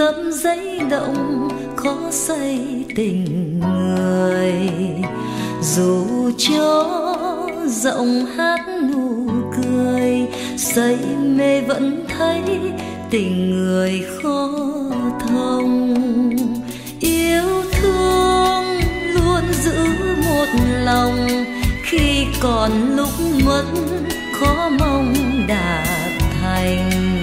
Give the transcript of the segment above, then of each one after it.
tấm giấy động khó xây tình người. Dù cho giọng hát nụ cười, say mê vẫn thấy tình người khó thông. Yêu thương luôn giữ một lòng, khi còn lúc mất, khó mong đạt thành.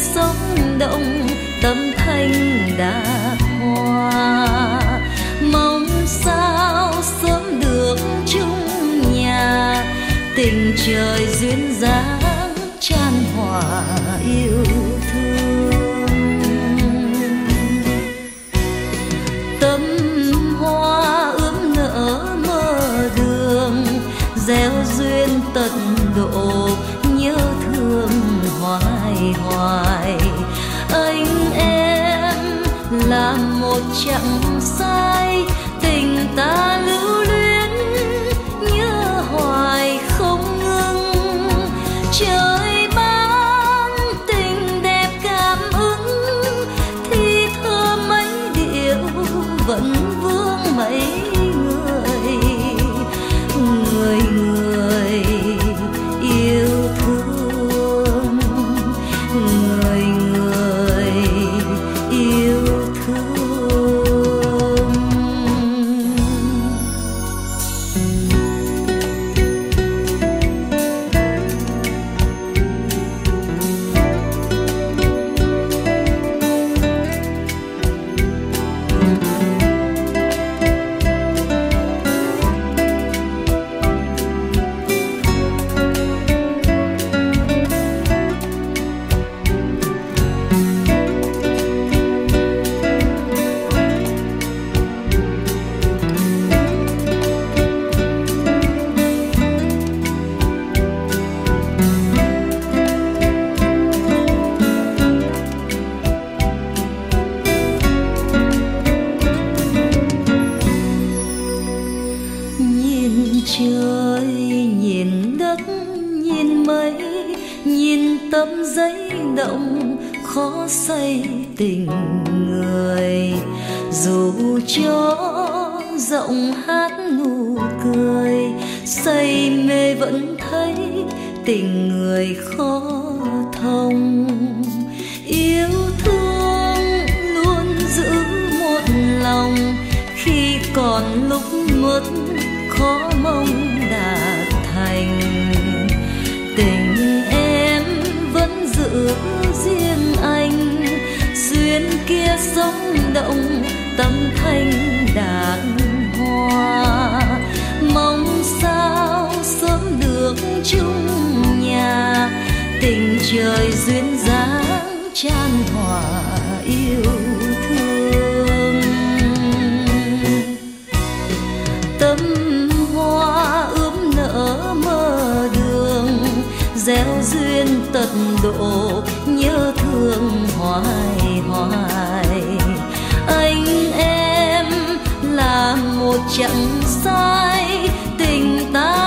Sống động tâm thanh đã hoa. Mong sao sớm được chung nhà, tình trời duyên dáng chan hòa yêu thương. Tâm hoa ướm nở mơ đường, gieo duyên tận độ hoài hoài. Anh em là một chặng sai tình ta lưu nhìn trời, nhìn đất, nhìn mây, nhìn tấm giấy động khó xây tình người. Dù cho giọng hát nụ cười, say mê vẫn thấy tình người khó thông. Yêu thương luôn giữ một lòng, khi còn lúc mất kia sống động, tâm thanh đàn hoa. Mong sao sớm được chung nhà, tình trời duyên dáng chan hòa yêu thương. Tâm hoa ướm nở mơ đường, gieo duyên tận độ nhớ thương hoài hoài. Anh em là một chặng sai tình ta